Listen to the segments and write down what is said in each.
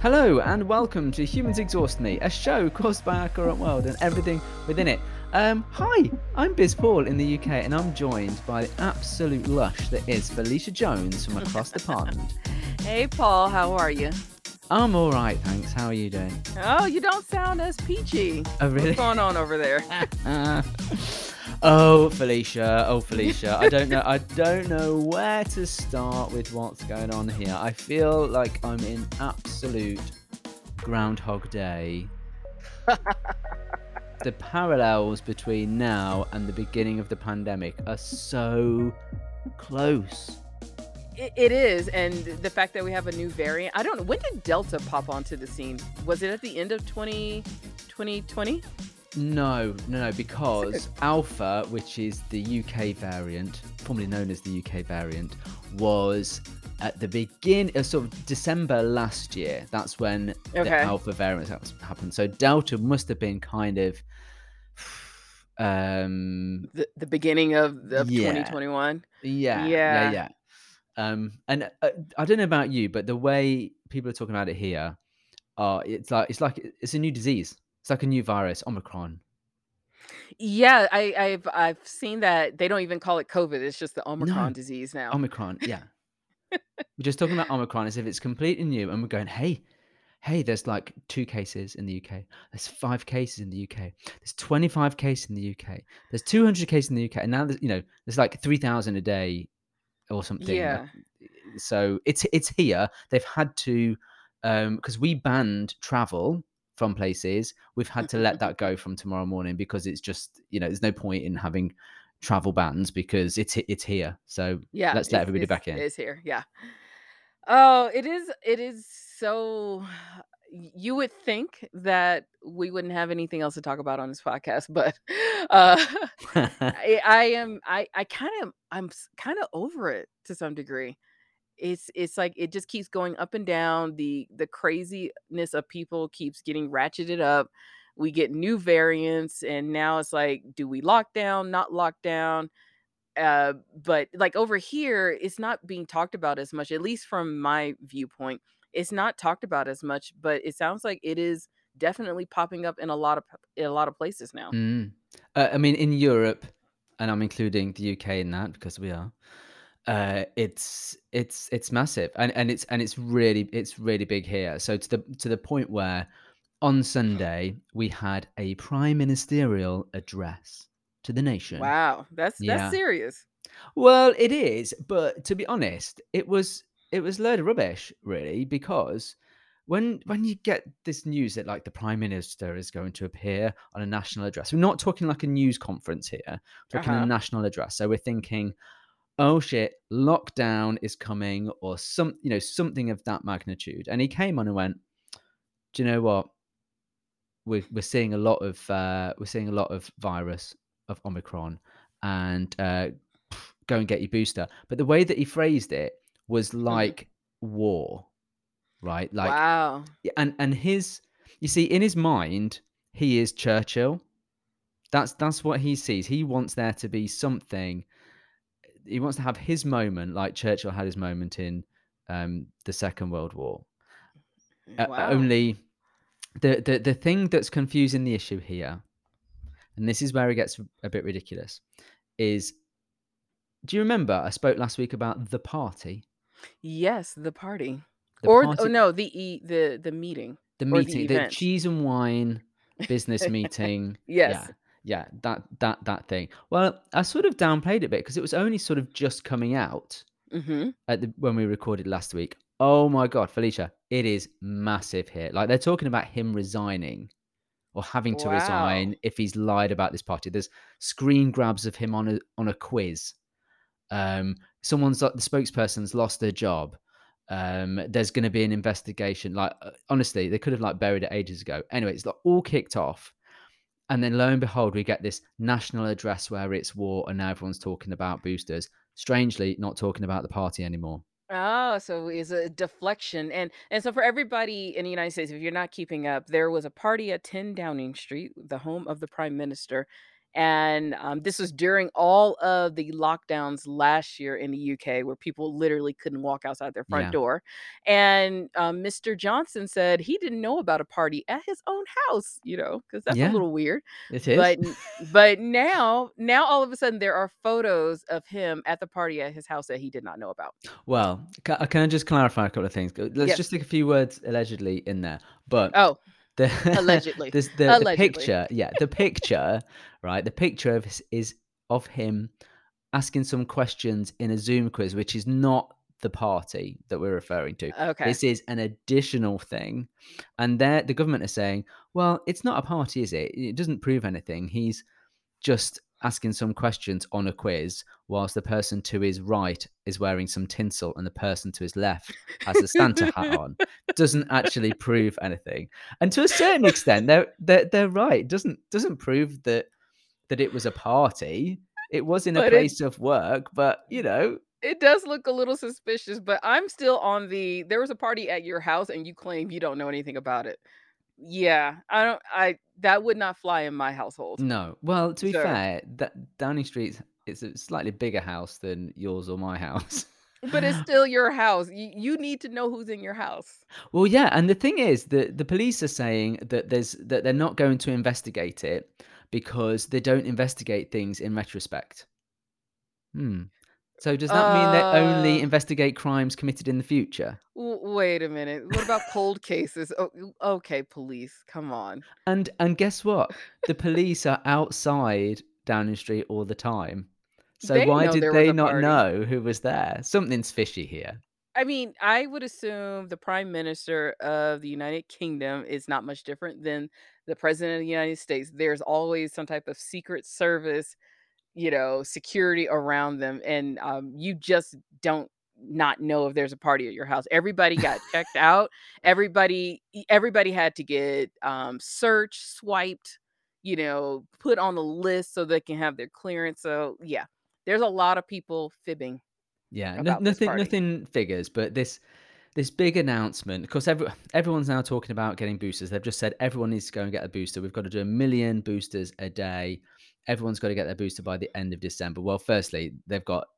Hello and welcome to Humans Exhaust Me, a show caused by our current world and everything within it. Um, hi, I'm Biz Paul in the UK, and I'm joined by the absolute lush that is Felicia Jones from across the pond. Hey, Paul, how are you? I'm all right, thanks. How are you doing? Oh, you don't sound as peachy. Oh, really? What's going on over there? oh, Felicia. Oh, Felicia. I don't know. I don't know where to start with what's going on here. I feel like I'm in absolute Groundhog Day. the parallels between now and the beginning of the pandemic are so close. It, it is, and the fact that we have a new variant. I don't know. When did Delta pop onto the scene? Was it at the end of 20, 2020? No, no, no, because Alpha, which is the UK variant, formerly known as the UK variant, was at the begin of sort of December last year. That's when the Alpha variant happened. So Delta must have been kind of, um, The, the beginning of, of Yeah. 2021. yeah, yeah, Yeah. yeah. Um, and uh, I don't know about you, but the way people are talking about it here, are it's like it's like it's a new disease. It's like a new virus, Omicron. Yeah, I, I've I've seen that they don't even call it COVID. It's just the Omicron No. disease now. Omicron, yeah. we're just talking about Omicron as if it's completely new, and we're going, hey, hey, there's like two cases in the UK. There's five cases in the UK. There's 25 cases in the UK. There's 200 cases in the UK, and now there's you know there's like 3,000 a day or something. yeah. So it's it's here. They've had to um because we banned travel from places. We've had to let that go from tomorrow morning because it's just you know there's no point in having travel bans because it's it's here. So Yeah. let's let everybody back in. It's here. Yeah. Oh, it is. It is so. You would think that we wouldn't have anything else to talk about on this podcast, but uh, I, I am. I. I kind of. I'm kind of over it to some degree. It's. It's like it just keeps going up and down. The the craziness of people keeps getting ratcheted up. We get new variants, and now it's like, do we lock down? Not lock down? uh but like over here it's not being talked about as much at least from my viewpoint it's not talked about as much but it sounds like it is definitely popping up in a lot of in a lot of places now Mm. Uh, I mean, in Europe, and I'm including the UK in that because we are. Uh, it's it's it's massive, and and it's and it's really it's really big here. So to the to the point where on Sunday we had a prime ministerial address to the nation. wow that's Yeah. that's serious Well, it is, but to be honest, it was it was a load of rubbish, really, because when when you get this news that like the prime minister is going to appear on a national address, we're not talking like a news conference here, we're talking Uh-huh. a national address. So we're thinking, oh shit, lockdown is coming, or some you know something of that magnitude. And he came on and went, do you know what? We're we're seeing a lot of uh, we're seeing a lot of virus of Omicron, and uh, go and get your booster. But the way that he phrased it was like war, right? Like, wow and and his, you see, in his mind, he is Churchill. That's that's what he sees. He wants there to be something. He wants to have his moment, like Churchill had his moment in um, the Second World War. Uh, only the, the the thing that's confusing the issue here, and this is where it gets a bit ridiculous, is do you remember I spoke last week about the party? yes the party The or party, oh no the e the the meeting the or the meeting, the, cheese and wine business meeting. yes Yeah, yeah, that that that thing. Well, I sort of downplayed it a bit because it was only sort of just coming out mm-hmm. at the when we recorded last week. Oh my god, Felicia, it is massive here. Like they're talking about him resigning or having to Wow. resign if he's lied about this party. There's screen grabs of him on a on a quiz. Um, someone's the spokesperson's lost their job. Um, there's going to be an investigation. Like uh, honestly, they could have like buried it ages ago. Anyway, it's like all kicked off, and then lo and behold, we get this national address where it's war, and now everyone's talking about boosters. Strangely, not talking about the party anymore. Oh, so it's a deflection. And and so for everybody in the United States, if you're not keeping up, there was a party at 10 Downing Street, the home of the Prime Minister, And, um, this was during all of the lockdowns last year in the UK where people literally couldn't walk outside their front Yeah. door, and, um, Mr. Johnson said he didn't know about a party at his own house, you know, because that's a Yeah. little weird, It is. but n but now now all of a sudden there are photos of him at the party at his house that he did not know about. Well, ca can I just clarify a couple of things? Let's just Yes. stick a few words allegedly in there, but Oh, the allegedly, the the allegedly. picture yeah, the picture, right, the picture of is of him asking some questions in a Zoom quiz, which is not the party that we're referring to. Okay. This is an additional thing, and they're the government is saying, "Well, it's not a party, is it? It doesn't prove anything. He's just asking some questions on a quiz whilst the person to his right is wearing some tinsel and the person to his left has a Santa hat on. Doesn't actually prove anything." And to a certain extent, they're they're they're right. Doesn't doesn't prove that that it was a party. It was in a But it place of work, but, you know it does look a little suspicious, but I'm still on the there was a party at your house and you claim you don't know anything about it. Yeah, I don't I that would not fly in my household. No. Well, to be fair, Da Downing Street it's a slightly bigger house than yours or my house. But it's still your house. Y you need to know who's in your house. Well, yeah, and the thing is that the police are saying that there's that they're not going to investigate it because they don't investigate things in retrospect. Hmm. So does that mean they only Uh investigate crimes committed in the future? W wait a minute. What about cold cases? Oh, okay, police, come on. And and guess what? The police are outside Downing Street all the time. So They why know did there was they a not party. know who was there? Something's fishy here. I mean, I would assume the Prime Minister of the United Kingdom is not much different than the President of the United States. There's always some type of secret service, you know, security around them, and, um, you just don't not know if there's a party at your house. Everybody got checked out. Everybody everybody had to get, um, searched, swiped, you know, put on the list so they can have their clearance. So, yeah, there's a lot of people fibbing Yeah, no nothing nothing figures, but this this big announcement 'cause every everyone's now talking about getting boosters. They've just said everyone needs to go and get a booster. We've got to do a 1,000,000 boosters a day. Everyone's got to get their booster by the end of December. Well, firstly, they've got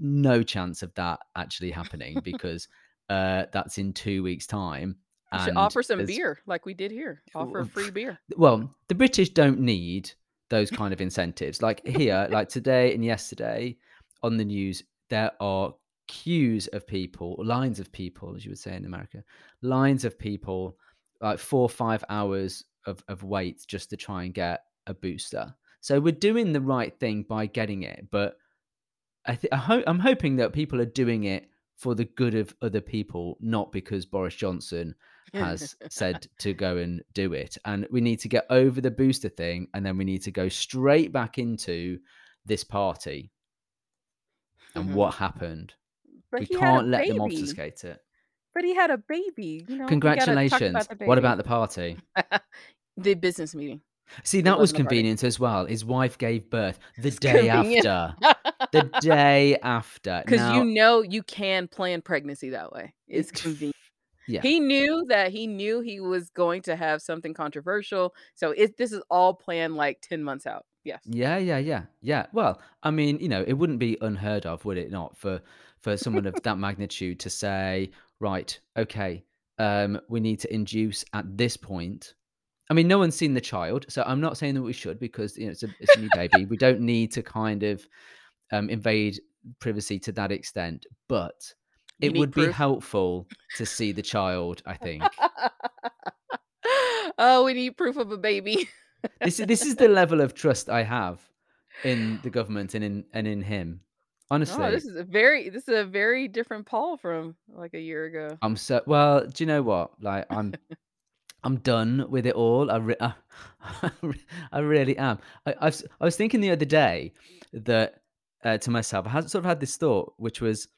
no chance of that actually happening because, uh, that's in 2 weeks' time, and offer some beer like we did here. Offer free beer. Well, the British don't need those kind of incentives. Like here, like today and yesterday on the news, there are queues of people, lines of people, as you would say in America, lines of people, like 4, or 5 hours of of wait just to try and get a booster. So we're doing the right thing by getting it, but I thi I ho I'm hoping that people are doing it for the good of other people, not because Boris Johnson has said to go and do it, and we need to get over the booster thing, and then we need to go straight back into this party and mm-hmm. what happened. But We he had a can't let them obfuscate it. But he had a baby, you know, we about Congratulations. What about the party? The business meeting. See, that was wasn't a party. convenient as well. His wife gave birth the It's day convenient. after. The day after. 'Cause you Now know you can plan pregnancy that way. It's convenient. Yeah. he knew that he knew he was going to have something controversial, so it this is all planned, like, 10 months out. Yes. Yeah, yeah, yeah, yeah. Well, I mean, you know, it wouldn't be unheard of, would it not, for for someone of that magnitude to say, "Right, okay, um, we need to induce at this point" I mean, no one's seen the child, so I'm not saying that we should because, you know, it's a it's a new baby. We don't need to kind of, um, invade privacy to that extent, but it would be helpful to see the child, I think. Oh, we need proof of a baby. This is this is the level of trust I have in the government and in and in him. Oh, this is a very this is a very different Paul from, like, a year ago. I'm so well, do you know what? Like, I'm I'm done with it all. I re I I really am. I I was I was thinking the other day that, uh, to myself, I had sort of had this thought, which was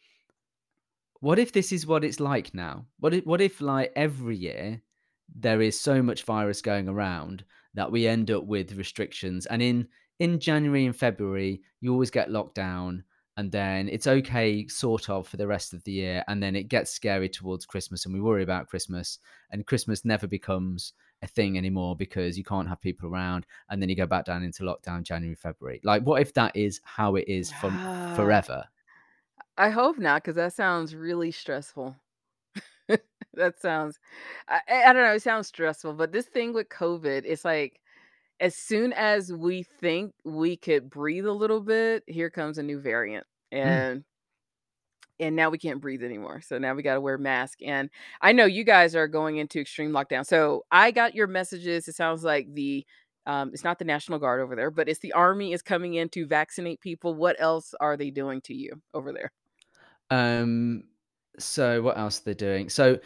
what if this is what it's like now? What if what if, like, every year there is so much virus going around that we end up with restrictions, and in in January and February, you always get locked down, and then it's okay, sort of, for the rest of the year, and then it gets scary towards Christmas, and we worry about Christmas, and Christmas never becomes a thing anymore because you can't have people around, and then you go back down into lockdown January, February. Like, what if that is how it is from Ah, forever? I hope not because that sounds really stressful. That sounds I I don't know, it sounds stressful, but this thing with COVID, it's like, as soon as we think we could breathe a little bit, here comes a new variant, Mm. and and now we can't breathe anymore, so now we gotta wear mask, and I know you guys are going into extreme lockdown, so I got your messages, it sounds like the um, it's not the National Guard over there, but it's the army is coming in to vaccinate people, what else are they doing to you over there? Um, so what else are they doing? So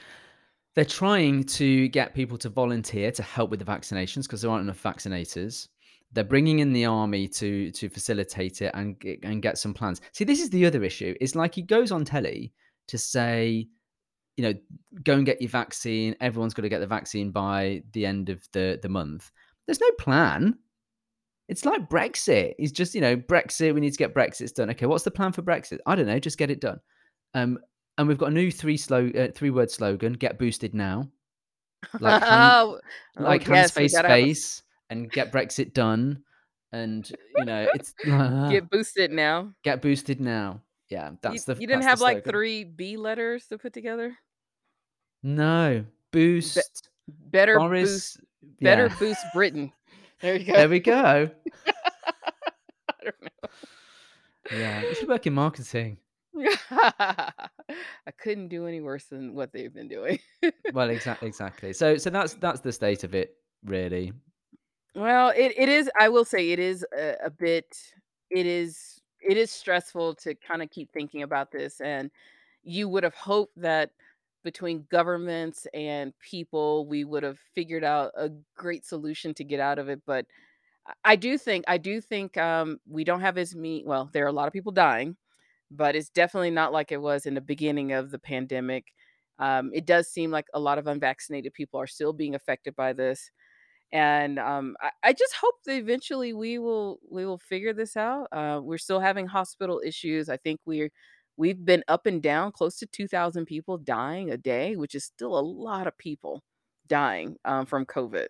they're trying to get people to volunteer to help with the vaccinations because there aren't enough vaccinators. They're bringing in the army to to facilitate it and and get some plans. See, this is the other issue. It's like he goes on telly to say, you know, go and get your vaccine. Everyone's got to get the vaccine by the end of the the month. There's no plan. It's like Brexit. He's just, you know, Brexit. We need to get Brexit done. Okay, what's the plan for Brexit? I don't know. Just get it done. Um, and we've got a new three slow uh, three word slogan: "Get boosted now." Like hand, Oh, oh, like hands, yes, we face, gotta face, and get Brexit done. And you know, it's get boosted now. get boosted now. Yeah, You that's the you didn't have, like, 3 B letters to put together? No Be boost better boost Boris. better boost Britain. There you go. there we go. I don't know. Yeah, you should work in marketing. I couldn't do any worse than what they've been doing. Well, exactly, exactly. So, so that's that's the state of it, really. Well, it it is I will say it is a a bit it is it is stressful to kinda keep thinking about this, and you would have hoped that between governments and people, we would have figured out a great solution to get out of it, but I I do think I do think, um, we don't have as many well, there are a lot of people dying, but it's definitely not like it was in the beginning of the pandemic. Um, it does seem like a lot of unvaccinated people are still being affected by this. And um, I, I just hope that eventually we will we will figure this out. Uh, we're still having hospital issues. I think we're we've been up and down close to 2,000 people dying a day, which is still a lot of people dying um, from COVID.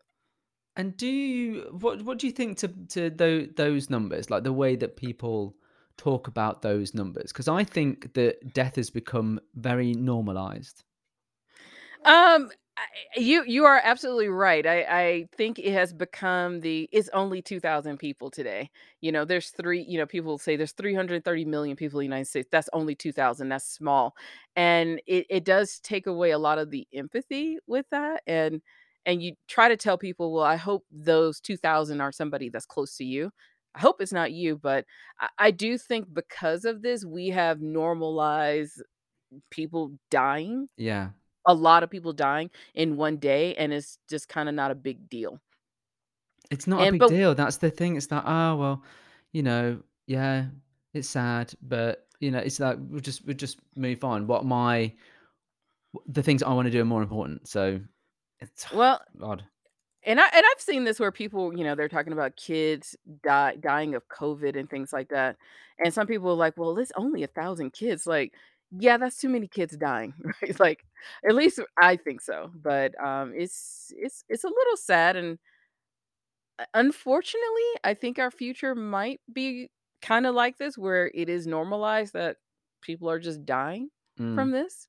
And do you what what do you think to to tho- those numbers, like the way that people talk about those numbers? Because I think that death has become very normalized. Um, I you you are absolutely right. I I think it has become the it's only 2,000 people today. You know, there's 3, you know, people say there's 330 million people in the United States. That's only 2,000. That's small. And it it does take away a lot of the empathy with that and and you try to tell people, "Well, I hope those 2,000 are somebody that's close to you." I hope it's not you, but I, I do think because of this, we have normalized people dying Yeah, a lot of people dying in one day, and it's just kinda not a big deal. it's not a And big but deal. That's the thing. It's like, oh well, you know, yeah, it's sad, but you know, it's like we'll just we'll just move on. What my the things I want to do are more important. So it's well, odd. and I and I've seen this where people, you know, they're talking about kids die dying of COVID and things like that, and some people are like, "Well, it's only a 1,000 kids." Like, yeah, that's too many kids dying, right? Like, at least I think so, but, um, it's it's it's a little sad, and, uh, unfortunately, I think our future might be kinda like this, where it is normalized that people are just dying Mm. from this.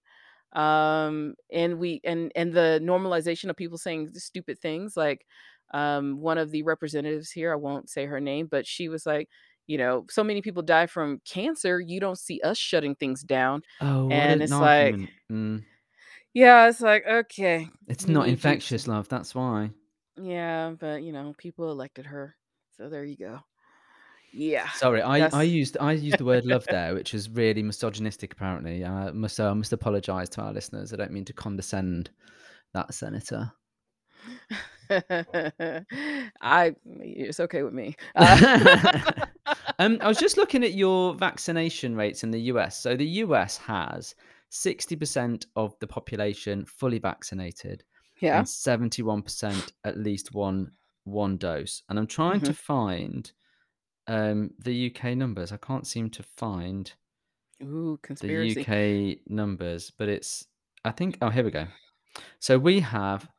um and we and and the normalization of people saying stupid things like um one of the representatives here i won't say her name but she was like you know so many people die from cancer you don't see us shutting things down Oh, and it's like. Mm. yeah it's like okay It's not you to infectious, love. That's why. yeah but you know people elected her so there you go yeah Sorry, I I used I used the word love there, which is really misogynistic apparently. I must so I must apologise to our listeners. I don't mean to condescend that senator. i it's okay with me uh, um, I was just looking at your vaccination rates in the US. So the US has 60% of the population fully vaccinated yeah and 71% at least one one dose. And I'm trying to hmm find um, the UK numbers. I can't seem to find Ooh, the. UK numbers, but it's I think oh here we go. So we have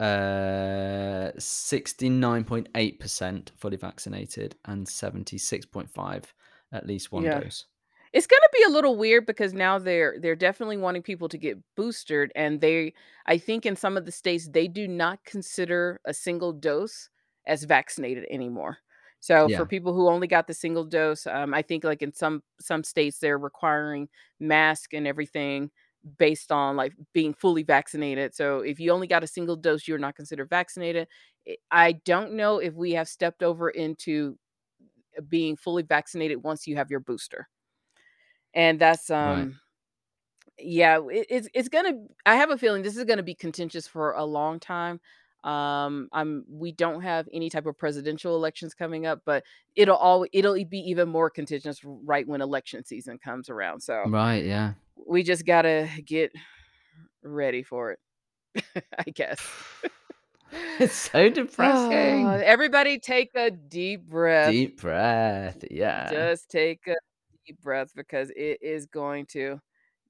Uh, 69.8% fully vaccinated and 76.5 at least one Yeah. dose. It's gonna be a little weird because now they're they're definitely wanting people to get boosted, and they I think in some of the states, they do not consider a single dose as vaccinated anymore. So, for people who only got the single dose, um, I think, like, in some some states, they're requiring mask and everything based on, like, being fully vaccinated. So, if you only got a single dose, you're not considered vaccinated. I don't know if we have stepped over into, being fully vaccinated once you have your booster. And that's, Right. um yeah, it it's it's gonna I have a feeling this is gonna be contentious for a long time. Um, i'm we don't have any type of presidential elections coming up, but it'll all it'll be even more contentious right when election season comes around, so Right, yeah. we just gotta get ready for it, I guess. It's so depressing. Everybody take a deep breath. Deep breath, yeah. Just take a deep breath because it is going to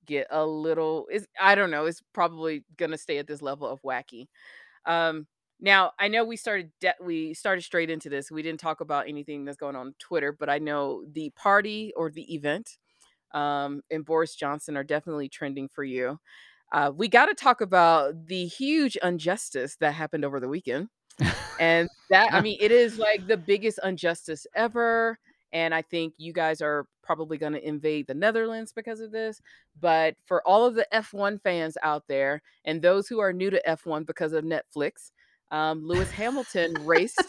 get a little it's I don't know, it's probably gonna stay at this level of wacky. Um, now, I know we started de we started straight into this, we didn't talk about anything that's going on Twitter, but I know the party or the event, um, and Boris Johnson are definitely trending for you. Uh, we gotta talk about the huge injustice that happened over the weekend. And that I mean, it is, like, the biggest injustice ever, and I think you guys are probably gonna invade the Netherlands because of this, but for all of the F1 fans out there, and those who are new to F1 because of Netflix, um, Lewis Hamilton raced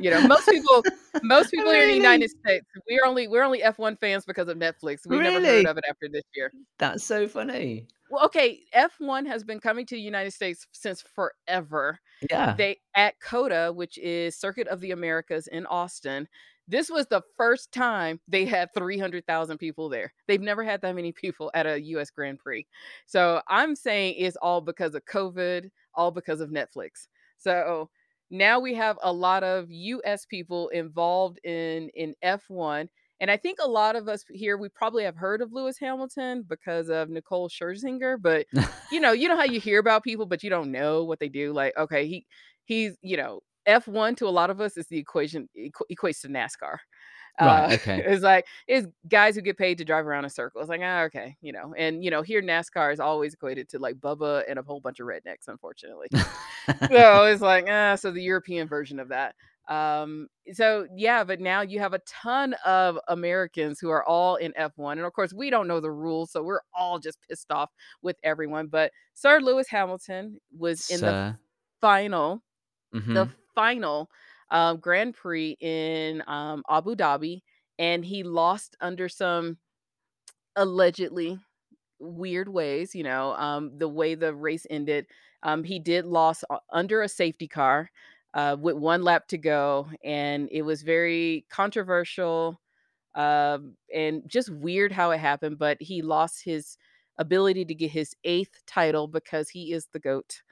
you know, most people most people here in the United States, we're only we're only F1 fans because of Netflix, we never heard of it after this year. That's so funny. Well, okay, F1 has been coming to the United States since forever. Yeah. They at COTA, which is Circuit of the Americas in Austin, this was the first time they had 300,000 people there. They've never had that many people at a US Grand Prix. So, I'm saying it's all because of COVID, all because of Netflix. So, now we have a lot of US people involved in in F1, and I think a lot of us here, we probably have heard of Lewis Hamilton because of Nicole Scherzinger, but, you know you know how you hear about people, but you don't know what they do? Like, okay, he he's you know, F1 to a lot of us is the equation equa equates to NASCAR. Right, Uh, okay. it's like it's guys who get paid to drive around in circles, like, "Ah, okay," you know? And, you know, here NASCAR is always equated to, like, Bubba and a whole bunch of rednecks, unfortunately. So, it's like, "Ah," so the European version of that. Um, so, yeah, but now you have a ton of Americans who are all in F1, and of course, we don't know the rules, so we're all just pissed off with everyone, but Sir Lewis Hamilton was in the final the Mhm. Final, uh, Grand Prix in, um, Abu Dhabi, and he lost under some allegedly weird ways, you know, um, the way the race ended, um, he did lost under a safety car, uh, with 1 lap to go, and it was very controversial, um, and just weird how it happened, but he lost his ability to get his 8th title because he is the GOAT,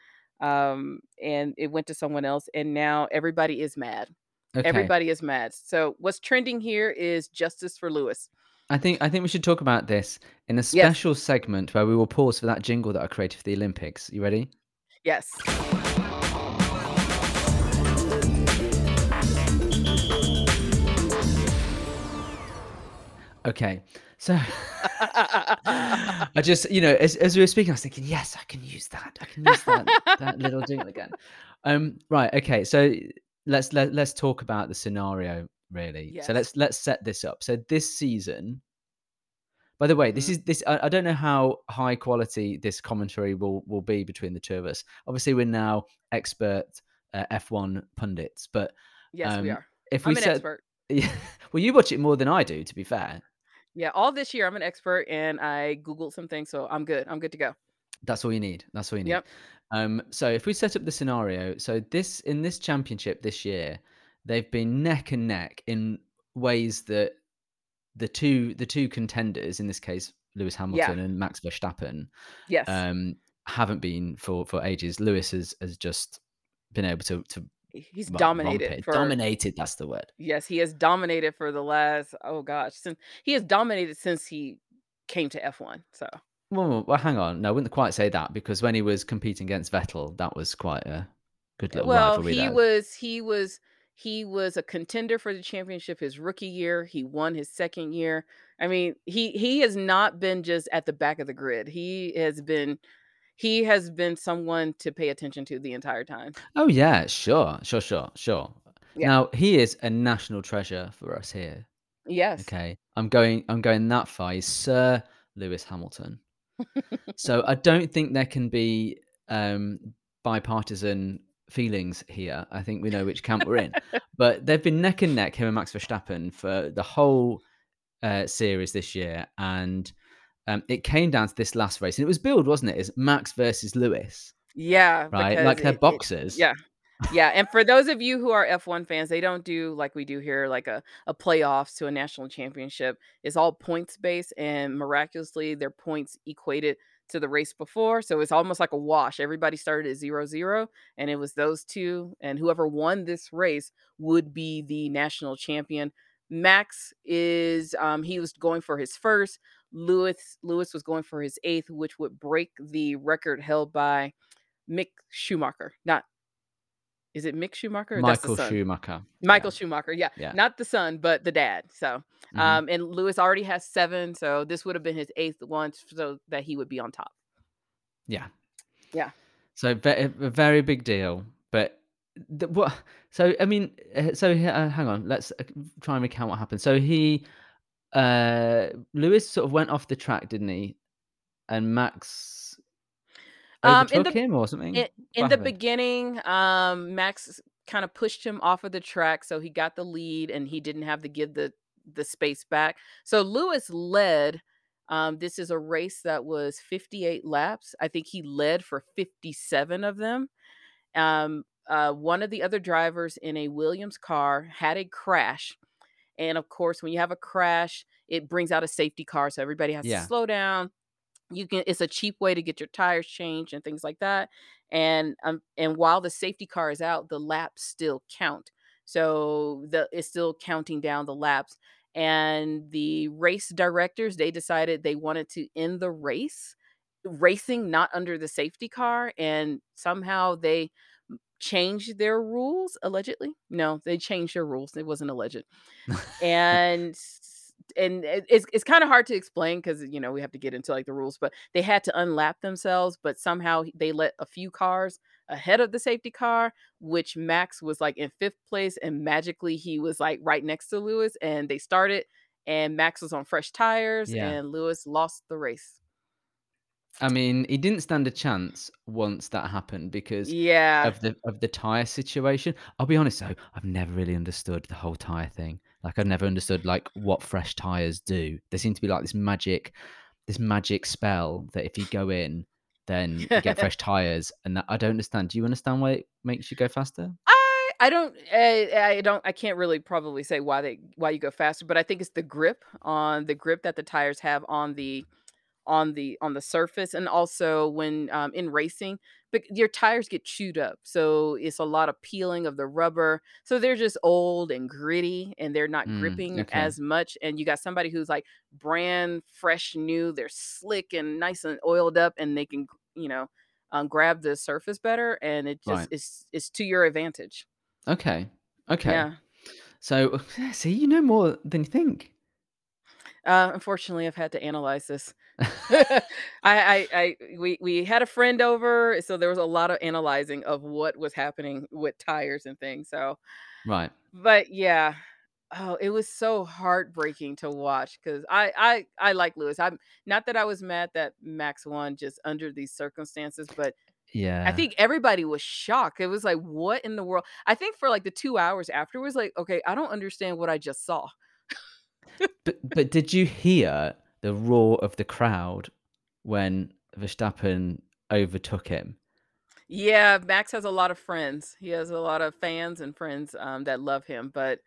um, and it went to someone else, and now everybody is mad. Okay. Everybody is mad. So, what's trending here is justice for Lewis. I think I think we should talk about this in a Yes. special segment where we will pause for that jingle that I created for the Olympics. You ready? Yes. Okay. So, I just you know, as as we were speaking, I was thinking, "Yes, I can use that. I can use that that little jingle again." Um, right, okay, so let's let let's talk about the scenario, really. So, let's let's set this up. So, this season by the way, this Mhm. is this I I don't know how high quality this commentary will will be between the 2 of us. Obviously, we're now expert, uh, F1 pundits, but, Yes, we um, are. if we I'm expert. Yeah, well, you watch it more than I do, to be fair. Yeah, all this year, I'm an expert, and I Googled some things, so I'm good. I'm good to go. That's all you need. That's all you need. Yep. Um, so if we set up the scenario, so this in this championship this year, they've been neck and neck in ways that the 2 the 2 contenders, in this case, Lewis Yeah. Hamilton and Max Verstappen, Yes. um, haven't been for for ages. Lewis has has just been able to to he's dominated for Dominated, that's the word. Yes, he has dominated for the last oh gosh, since he has dominated since he came to F1, so Well well hang on. No, I wouldn't quite say that because when he was competing against Vettel, that was quite a Good little well, he there. was he was he was a contender for the championship his rookie year. He won his 2nd year. I mean, he he has not been just at the back of the grid. He has been he has been someone to pay attention to the entire time. Oh, yeah, sure, sure, sure, sure. Yeah. Now, he is a national treasure for us here, Yes. okay? I'm going I'm going that far. He's Sir Lewis Hamilton. So, I don't think there can be, um, bipartisan feelings here. I think we know which camp we're in. But they've been neck and neck, him and Max Verstappen, for the whole, uh, series this year, and, um, it came down to this last race, and it was billed, wasn't it, as Max versus Lewis, Yeah, right? Like they're it it boxers. yeah. Yeah, and for those of you who are F1 fans, they don't do like we do here, like a a playoffs to a national championship. It's all points based, and miraculously, their points equated to the race before, so it's almost like a wash. Everybody started at 0-0, and it was those 2, and whoever won this race would be the national champion. Max is, um, he was going for his 1st. Lewis Lewis was going for his 8th, which would break the record held by Mick Schumacher. Not is it Mick Schumacher? That's the Michael. Schumacher. Michael Yeah. Schumacher, yeah. Yeah. Not the son, but the dad. So, Mhm. um, and Lewis already has 7, so this would have been his 8th one so that he would be on top. Yeah. Yeah. So, a very big deal, but the what so, I mean, uh, so uh, hang on, let's, uh, try and recount what happened. So he uh, Lewis sort of went off the track, didn't he? And Max Um, in the him or something? in the beginning, um, Max kinda pushed him off of the track, so he got the lead, and he didn't have to give the the space back. So Lewis led, um, this is a race that was 58 laps. I think he led for 57 of them. Um, uh, one of the other drivers in a Williams car had a crash, and, of course, when you have a crash, it brings out a safety car, so everybody has to slow down. You can it's a cheap way to get your tires changed and things like that, and, um, and while the safety car is out, the laps still count. So, the it's still counting down the laps, and the race directors, they decided they wanted to end the race, racing not under the safety car, and somehow they changed their rules, allegedly. No, they changed their rules, it wasn't alleged. And and it's it's kinda hard to explain because you know, we have to get into, like, the rules, but they had to unlap themselves, but somehow they let a few cars ahead of the safety car, which Max was, like, in 5th place, and magically he was, like, right next to Lewis, and they started, and Max was on fresh tires, Yeah. and Lewis lost the race. I mean, he didn't stand a chance once that happened because Yeah. of the of the tyre situation. I'll be honest though, I've never really understood the whole tyre thing. Like, I've never understood, like, what fresh tyres do. There seem to be, like, this magic this magic spell that if you go in, then you get fresh tyres, and that I don't understand. Do you understand why it makes you go faster? I I don't eh, I don't I can't really probably say why they why you go faster, but I think it's the grip on the grip that the tires have on the on the on the surface, and also when, um, in racing, but your tires get chewed up, so it's a lot of peeling of the rubber. So they're just old and gritty, and they're not Mm, gripping okay. as much, and you got somebody who's, like, brand fresh new, they're slick and nice and oiled up, and they can, you know, um, grab the surface better, and it just Right. is is to your advantage. Okay, okay. Yeah. So, see, you know more than you think. Uh, unfortunately, I've had to analyze this. I I I we we had a friend over, so there was a lot of analyzing of what was happening with tires and things, so Right. but yeah. Oh, it was so heartbreaking to watch 'cause I I I like Lewis. I'm not that I was mad that Max won just under these circumstances, but yeah, I think everybody was shocked. It was like, "What in the world?" I think for, like, the 2 hours afterwards, like, "Okay, I don't understand what I just saw." But but did you hear the roar of the crowd when Verstappen overtook him? Yeah, Max has a lot of friends. He has a lot of fans and friends, um, that love him, but,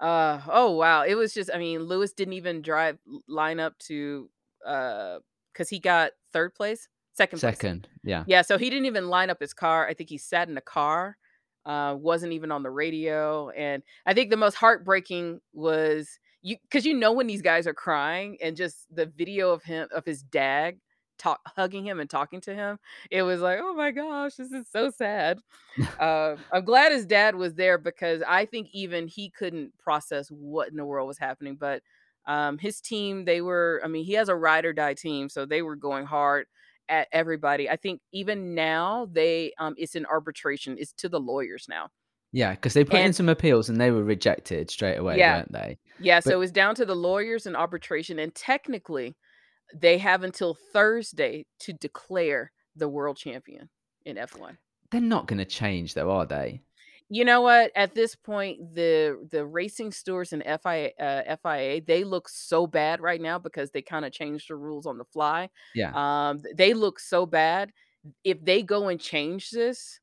uh, oh, wow, it was just I mean, Lewis didn't even drive line up to, uh 'cause he got 3rd place? 2nd place. 2nd, yeah. Yeah, so he didn't even line up his car. I think he sat in a car, uh, wasn't even on the radio, and I think the most heartbreaking was you 'cause you know when these guys are crying and just the video of him of his dad talk hugging him and talking to him, it was like, "Oh my gosh, this is so sad." Uh, I'm glad his dad was there because I think even he couldn't process what in the world was happening, but, um, his team, they were I mean, he has a ride or die team, so they were going hard at everybody. I think even now they, um it's an arbitration, it's to the lawyers now. Yeah, 'cause they put in And some appeals and they were rejected straight away, Yeah. weren't they? Yeah, But so it's down to the lawyers and arbitration, and technically, they have until Thursday to declare the world champion in F1. They're not gonna change though, are they? You know what? At this point, the the racing stewards and FIA uh, FIA, they look so bad right now because they kinda changed the rules on the fly. Yeah. Um, th they look so bad. If they go and change this,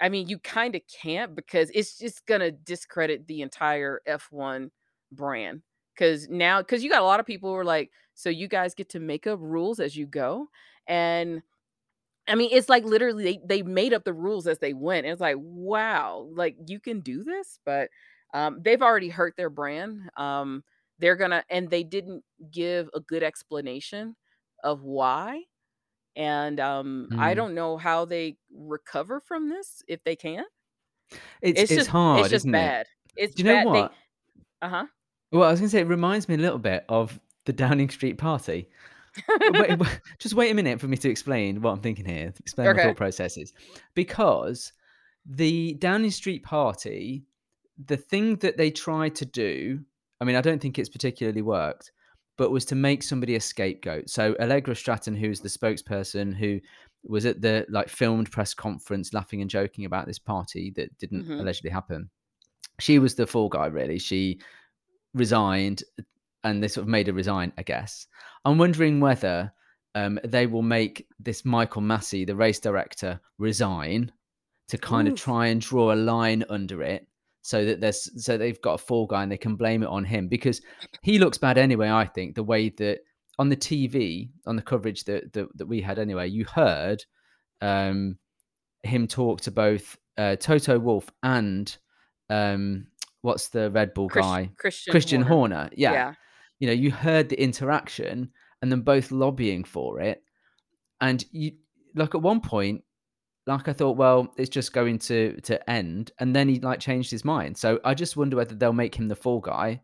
I mean, you kinda can't because it's just gonna discredit the entire F1 brand. Because now, because you got a lot of people who are like, "So you guys get to make up rules as you go?" And I mean, it's like literally they they made up the rules as they went. It's like, "Wow, like, you can do this?" But, um, they've already hurt their brand. Um, they're gonna and they didn't give a good explanation of why. And, um, I Mm. don't know how they recover from this, if they can. It's It's it's just it's hard, just isn't it? bad. It's Do you know bad. They what? Uh-huh. Well, I was gonna say it reminds me a little bit of the Downing Street party. Wait wai just wait a minute for me to explain what I'm thinking here, explain my Okay. thought processes. Because the Downing Street party, the thing that they tried to do I mean, I don't think it's particularly worked, but was to make somebody a scapegoat. So Allegra Stratton, who's the spokesperson who was at the, like, filmed press conference laughing and joking about this party that didn't Mhm. allegedly happen, she was the fall guy, really. She resigned, and they sort of made her resign, I guess. I'm wondering whether, um, they will make this Michael Masi, the race director, resign to kind of try and draw a line under it so that there's so they've got a fall guy and they can blame it on him. Because he looks bad anyway, I think, the way that on the TV, on the coverage that that that we had anyway, you heard, um, him talk to both, uh, Toto Wolff and, um, what's the Red Bull Chris guy? Christian Christian Horner. Horner, yeah. Yeah. You know, you heard the interaction and then both lobbying for it. And you like, at one point, like, I thought, "Well, it's just going to to end," and then he, like, changed his mind. So I just wonder whether they'll make him the fall guy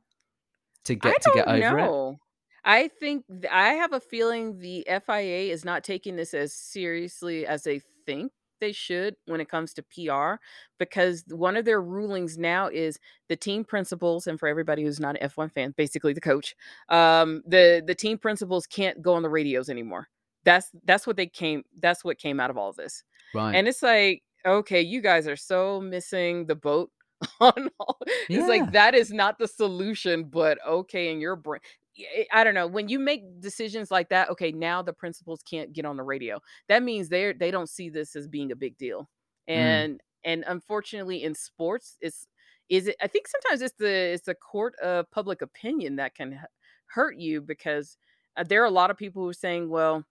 to get to get it. know. I think th I have a feeling the FIA is not taking this as seriously as they think they should when it comes to PR, because one of their rulings now is the team principals and for everybody who's not an F1 fan, basically the coach, um, the the team principals can't go on the radios anymore. That's that's what they came that's what came out of all this. Right. And it's like, "Okay, you guys are so missing the boat on all" It's like, that is not the solution, but okay, in your brai eh, I don't know. When you make decisions like that, okay, now the principals can't get on the radio. That means they're they don't see this as being a big deal. Mm. And and unfortunately in sports, it's is it I think sometimes it's the it's the court of public opinion that can hurt you because, uh, there are a lot of people who are saying, "Well,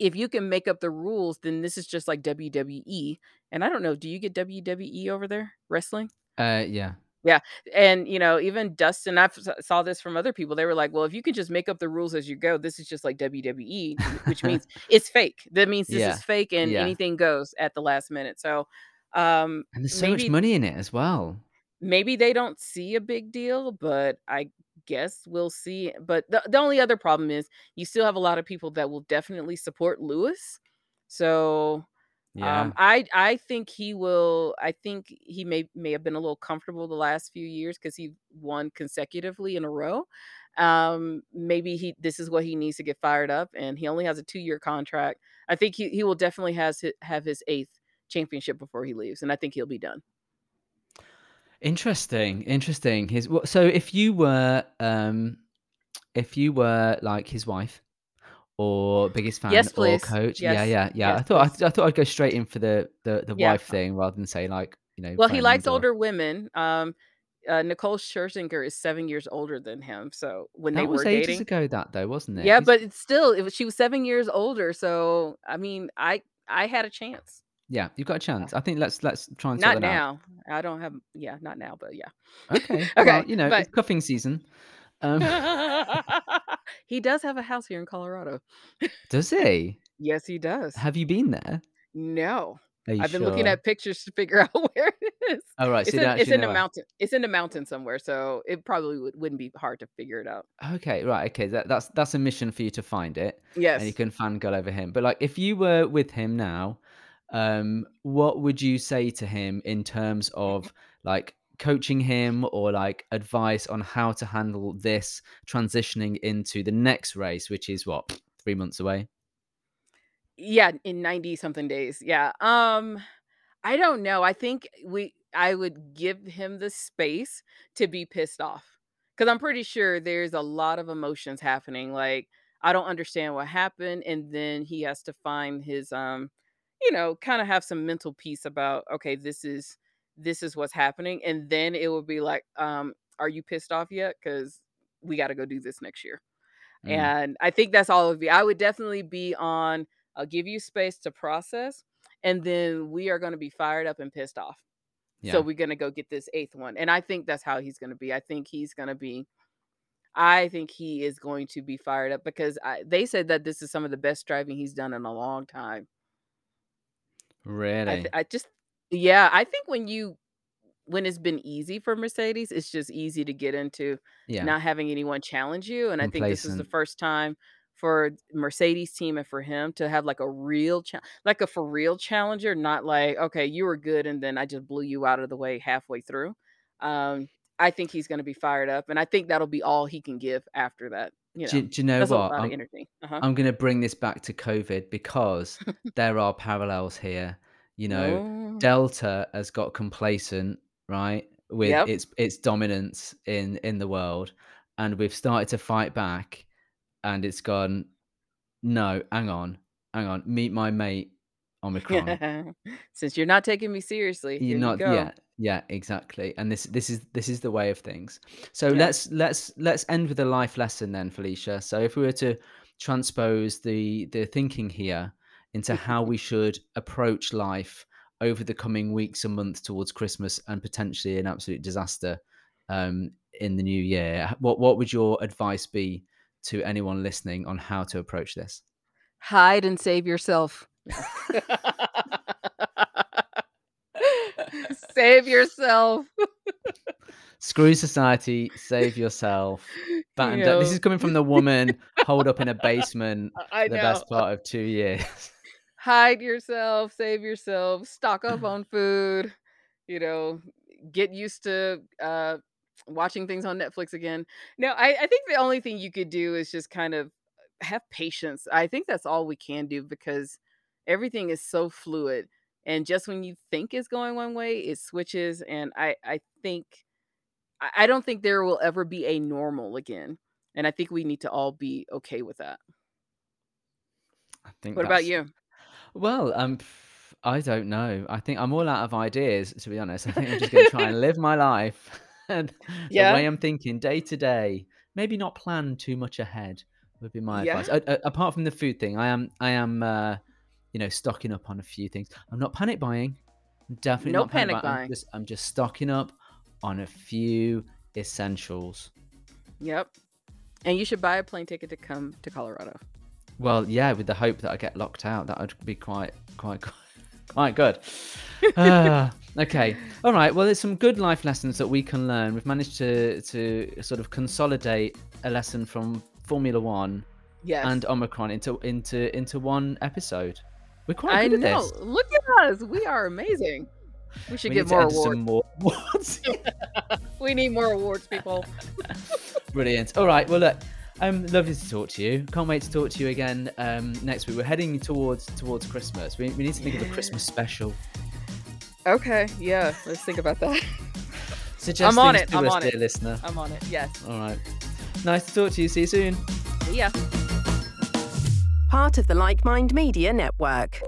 if you can make up the rules, then this is just like WWE." And I don't know, do you get WWE over there? Wrestling? Uh, yeah. Yeah, and, you know, even Dustin I've saw this from other people, they were like, "Well, if you can just make up the rules as you go, this is just like WWE, which means it's fake. That means this Yeah. is fake and Yeah. anything goes at the last minute." So, um, And there's so much money in it as well. maybe they don't see a big deal, but I guess we'll see. But the the only other problem is you still have a lot of people that will definitely support Lewis. So, um, I I think he will I think he may may have been a little comfortable the last few years because he won consecutively in a row. Um, maybe he this is what he needs to get fired up, and he only has a two-year contract. I think he he will definitely has have his 8th championship before he leaves, and I think he'll be done. Interesting, interesting. His so if you were, um, if you were, like, his wife or biggest fan Yes, or coach yeah, Yes. yeah, yeah. Yes, I thought I please. I thought I'd go straight in for the the the Yeah. wife thing rather than say, like, you know, Well, he likes or older women. Um, uh, Nicole Scherzinger is 7 years older than him, so when they That were was ages dating ago that though, wasn't it? Yeah, 'Cause but it's still it was she was 7 years older, so, I mean, I I had a chance. Yeah, you've got a Uh chance. I think let's let's try and sort Not that out. now. I don't have yeah, not now, but yeah. Okay. Well, Okay, you know, but it's cuffing season. Um He does have a house here in Colorado. Does he? Yes, he does. Have you been there? No. I've been looking at pictures to figure out where it is. Oh, right, so It's in it's in the mountain it's in the mountain somewhere, so it probably would wouldn't be hard to figure it out. Okay, right, okay, that that's that's a mission for you to find it, Yes, and you can fangirl over him. But, like, if you were with him now, um, what would you say to him in terms of, like, coaching him or, like, advice on how to handle this transitioning into the next race, which is what, 3 months away? Yeah, in 90 something days, yeah, um, I don't know, I think we I would give him the space to be pissed off, because I'm pretty sure there's a lot of emotions happening, like, I don't understand what happened, and then he has to find his, um, you know, kinda have some mental peace about, "Okay, this is this is what's happening," and then it will be like, um, "Are you pissed off yet? Because we gotta go do this next year." Mm, And I think that's all of would be. I would definitely be on, I'll give you space to process, and then we are gonna be fired up and pissed off. So we're gonna go get this 8th one, and I think that's how he's gonna be. I think he's gonna be I think he is going to be fired up because I they said that this is some of the best driving he's done in a long time. I th really? I just Yeah, I think when you when it's been easy for Mercedes, it's just easy to get into Yeah, not having anyone challenge you, and I think this is the complacent. first time for Mercedes team and for him to have, like, a real cha like, a for real challenger, not like, "Okay, you were good, and then I just blew you out of the way halfway through." Um, I think he's gonna be fired up, and I think that'll be all he can give after that, you Do know? do you know what? I'm. Uh-huh. I'm gonna bring this back to COVID because there are parallels here. You know, Oh. Delta has got complacent, right, with Yep. its its dominance in in the world, and we've started to fight back, and it's gone, "No, hang on, hang on, meet my mate, Omicron." Since you're not taking me seriously, You're you not go. yeah, yeah, exactly, and this this is this is the way of things. So Yeah. let's let's let's end with a life lesson then, Felicia. So if we were to transpose the the thinking here into how we should approach life over the coming weeks and months towards Christmas and potentially an absolute disaster um, in the new year, what what would your advice be to anyone listening on how to approach this? Hide and save yourself. No. Save yourself. Screw society, save yourself. You Batten down this is coming from the woman holed up in a basement I the know. best part of 2 years. Hide yourself, save yourself, stock up on food, you know, get used to, uh, watching things on Netflix again. No, I I think the only thing you could do is just kind of have patience. I think that's all we can do because everything is so fluid, and just when you think it's going one way, it switches, and I I think I don't think there will ever be a normal again, and I think we need to all be okay with that. I think What about you? well, um, I don't know. I think I'm all out of ideas, to be honest. I think I'm just gonna try and live my life and the Yeah? way I'm thinking day to day. Maybe not plan too much ahead would be my Yeah? advice. Apart from the food thing, I am I am, uh, you know, stocking up on a few things. I'm not panic buying. I'm definitely No not panic panic buying. I'm just I'm just stocking up on a few essentials. Yep. And you should buy a plane ticket to come to Colorado. Well, yeah, with the hope that I get locked out, that would be quite quite quite good. Ah, okay. All right. Well, there's some good life lessons that we can learn. We've managed to to sort of consolidate a lesson from Formula One and Omicron into into into one episode. We're quite I good know. Look at us. We are amazing. We should We get more awards. more awards. We need more awards, people. Brilliant. All right. Well, look, um, lovely to talk to you. Can't wait to talk to you again um, next week. We're heading towards towards Christmas. We, we need to think of a Christmas special. Okay. Yeah. Let's think about that. Suggest I'm on it. to I'm us, on dear it. listener. I'm on it. Yes. All right. Nice to talk to you. See you soon. Yeah. Part of the Like Mind Media Network.